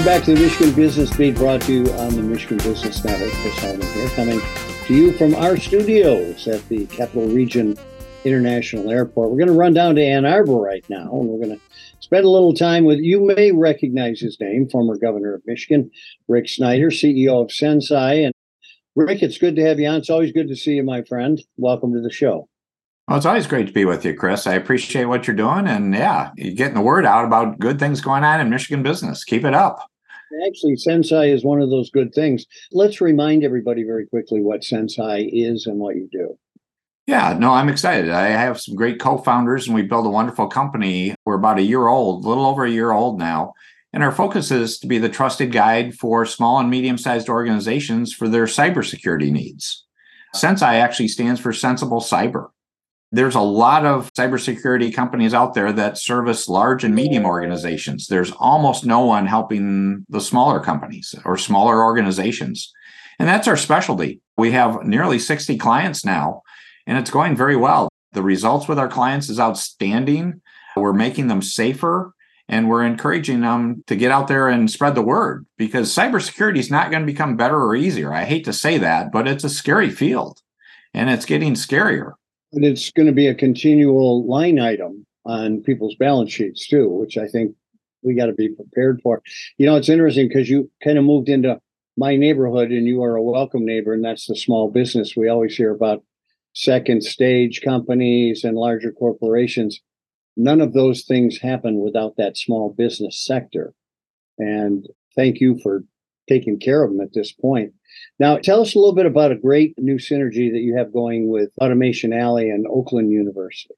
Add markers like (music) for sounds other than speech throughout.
Welcome back to the Michigan Business Beat, brought to you on the Michigan Business Network. Chris Holman here, coming to you from our studios at the Capital Region International Airport. We're going to run down to Ann Arbor right now, and we're going to spend a little time with. You may recognize his name, former governor of Michigan, Rick Snyder, CEO of SensCy. And Rick, it's good to have you on. It's always good to see you, my friend. Welcome to the show. Well, it's always great to be with you, Chris. I appreciate what you're doing. And yeah, you're getting the word out about good things going on in Michigan business. Keep it up. Actually, SensCy is one of those good things. Let's remind everybody very quickly what SensCy is and what you do. Yeah, no, I'm excited. I have some great co founders and we built a wonderful company. We're about a year old, a little over a year old now. And our focus is to be the trusted guide for small and medium sized organizations for their cybersecurity needs. SensCy actually stands for Sensible Cyber. There's a lot of cybersecurity companies out there that service large and medium organizations. There's almost no one helping the smaller companies or smaller organizations. And that's our specialty. We have nearly 60 clients now, and it's going very well. The results with our clients is outstanding. We're making them safer and we're encouraging them to get out there and spread the word because cybersecurity is not going to become better or easier. I hate to say that, but it's a scary field and it's getting scarier and it's going to be a continual line item on people's balance sheets too, which I think we got to be prepared for. You know, it's interesting because you kind of moved into my neighborhood and you are a welcome neighbor, and that's the small business. We always hear about second stage companies and larger corporations. None of those things happen without that small business sector. And thank you for taking care of them at this point. Now, tell us a little bit about a great new synergy that you have going with Automation Alley and Oakland University.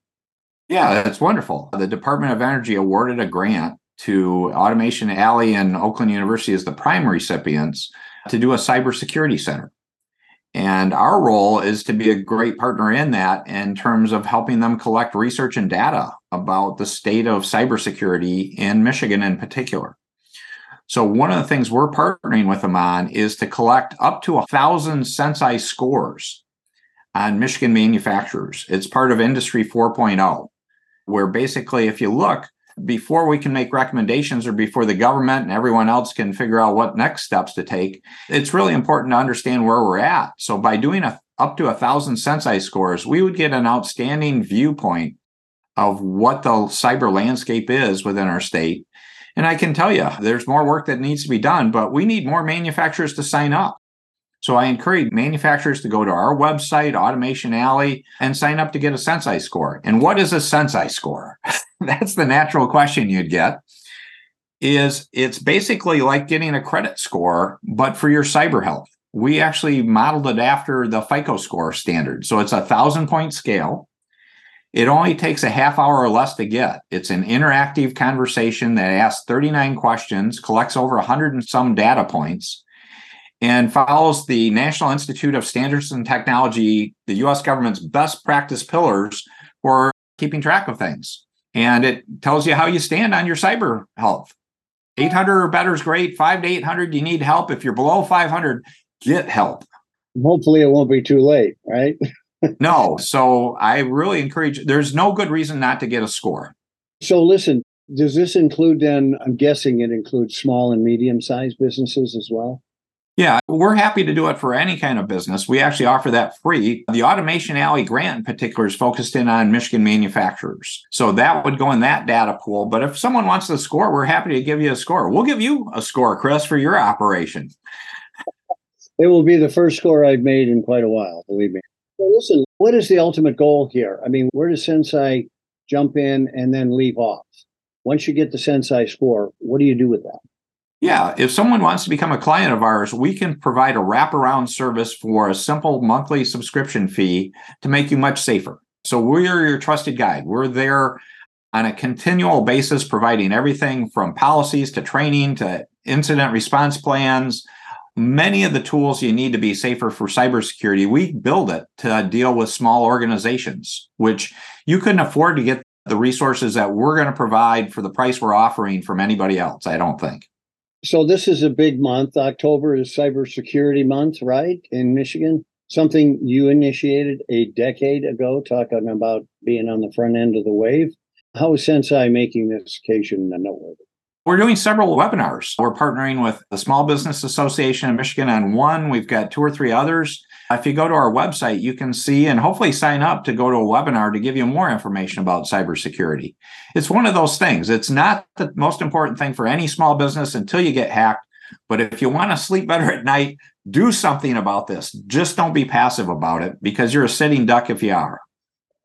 Yeah, that's wonderful. The Department of Energy awarded a grant to Automation Alley and Oakland University as the prime recipients to do a cybersecurity center. And our role is to be a great partner in that in terms of helping them collect research and data about the state of cybersecurity in Michigan in particular. So one of the things we're partnering with them on is to collect up to a thousand SensCy scores on Michigan manufacturers. It's part of Industry 4.0, where basically, if you look, before we can make recommendations or before the government and everyone else can figure out what next steps to take, it's really important to understand where we're at. So by doing a, up to a thousand SensCy scores, we would get an outstanding viewpoint of what the cyber landscape is within our state and I can tell you, there's more work that needs to be done, but we need more manufacturers to sign up. So I encourage manufacturers to go to our website, Automation Alley, and sign up to get a SensCy score. And what is a SensCy score? (laughs) That's the natural question you'd get. Is it's basically like getting a credit score, but for your cyber health. We actually modeled it after the FICO score standard. So it's a thousand point scale. It only takes a half hour or less to get. It's an interactive conversation that asks 39 questions, collects over 100 and some data points, and follows the National Institute of Standards and Technology, the US government's best practice pillars for keeping track of things. And it tells you how you stand on your cyber health. 800 or better is great. Five to 800, you need help. If you're below 500, get help. Hopefully, it won't be too late, right? (laughs) no. So I really encourage, there's no good reason not to get a score. So listen, does this include then, I'm guessing it includes small and medium sized businesses as well? Yeah, we're happy to do it for any kind of business. We actually offer that free. The Automation Alley grant in particular is focused in on Michigan manufacturers. So that would go in that data pool. But if someone wants the score, we're happy to give you a score. We'll give you a score, Chris, for your operation. It will be the first score I've made in quite a while, believe me. Well, listen, what is the ultimate goal here? I mean, where does SensCy jump in and then leave off? Once you get the SensCy score, what do you do with that? Yeah, if someone wants to become a client of ours, we can provide a wraparound service for a simple monthly subscription fee to make you much safer. So we're your trusted guide. We're there on a continual basis, providing everything from policies to training to incident response plans, many of the tools you need to be safer for cybersecurity, we build it to deal with small organizations, which you couldn't afford to get the resources that we're going to provide for the price we're offering from anybody else, I don't think. So this is a big month. October is cybersecurity month, right? In Michigan. Something you initiated a decade ago, talking about being on the front end of the wave. How is SensCy making this occasion noteworthy? We're doing several webinars. We're partnering with the Small Business Association of Michigan on one. We've got two or three others. If you go to our website, you can see and hopefully sign up to go to a webinar to give you more information about cybersecurity. It's one of those things. It's not the most important thing for any small business until you get hacked. But if you want to sleep better at night, do something about this. Just don't be passive about it because you're a sitting duck if you are.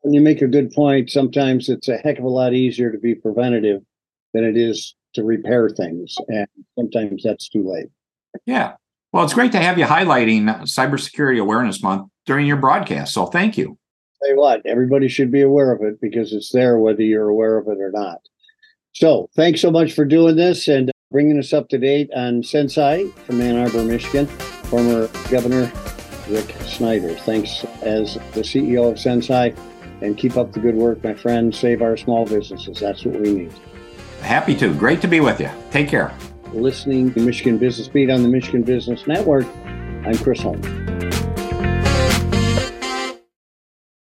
And you make a good point. Sometimes it's a heck of a lot easier to be preventative than it is to repair things. And sometimes that's too late. Yeah. Well, it's great to have you highlighting Cybersecurity Awareness Month during your broadcast. So thank you. You what, everybody should be aware of it because it's there whether you're aware of it or not. So thanks so much for doing this and bringing us up to date on SensCy from Ann Arbor, Michigan. Former Governor Rick Snyder. Thanks as the CEO of SensCy and keep up the good work, my friend. Save our small businesses. That's what we need. Happy to. Great to be with you. Take care. Listening to Michigan Business Beat on the Michigan Business Network. I'm Chris Holm.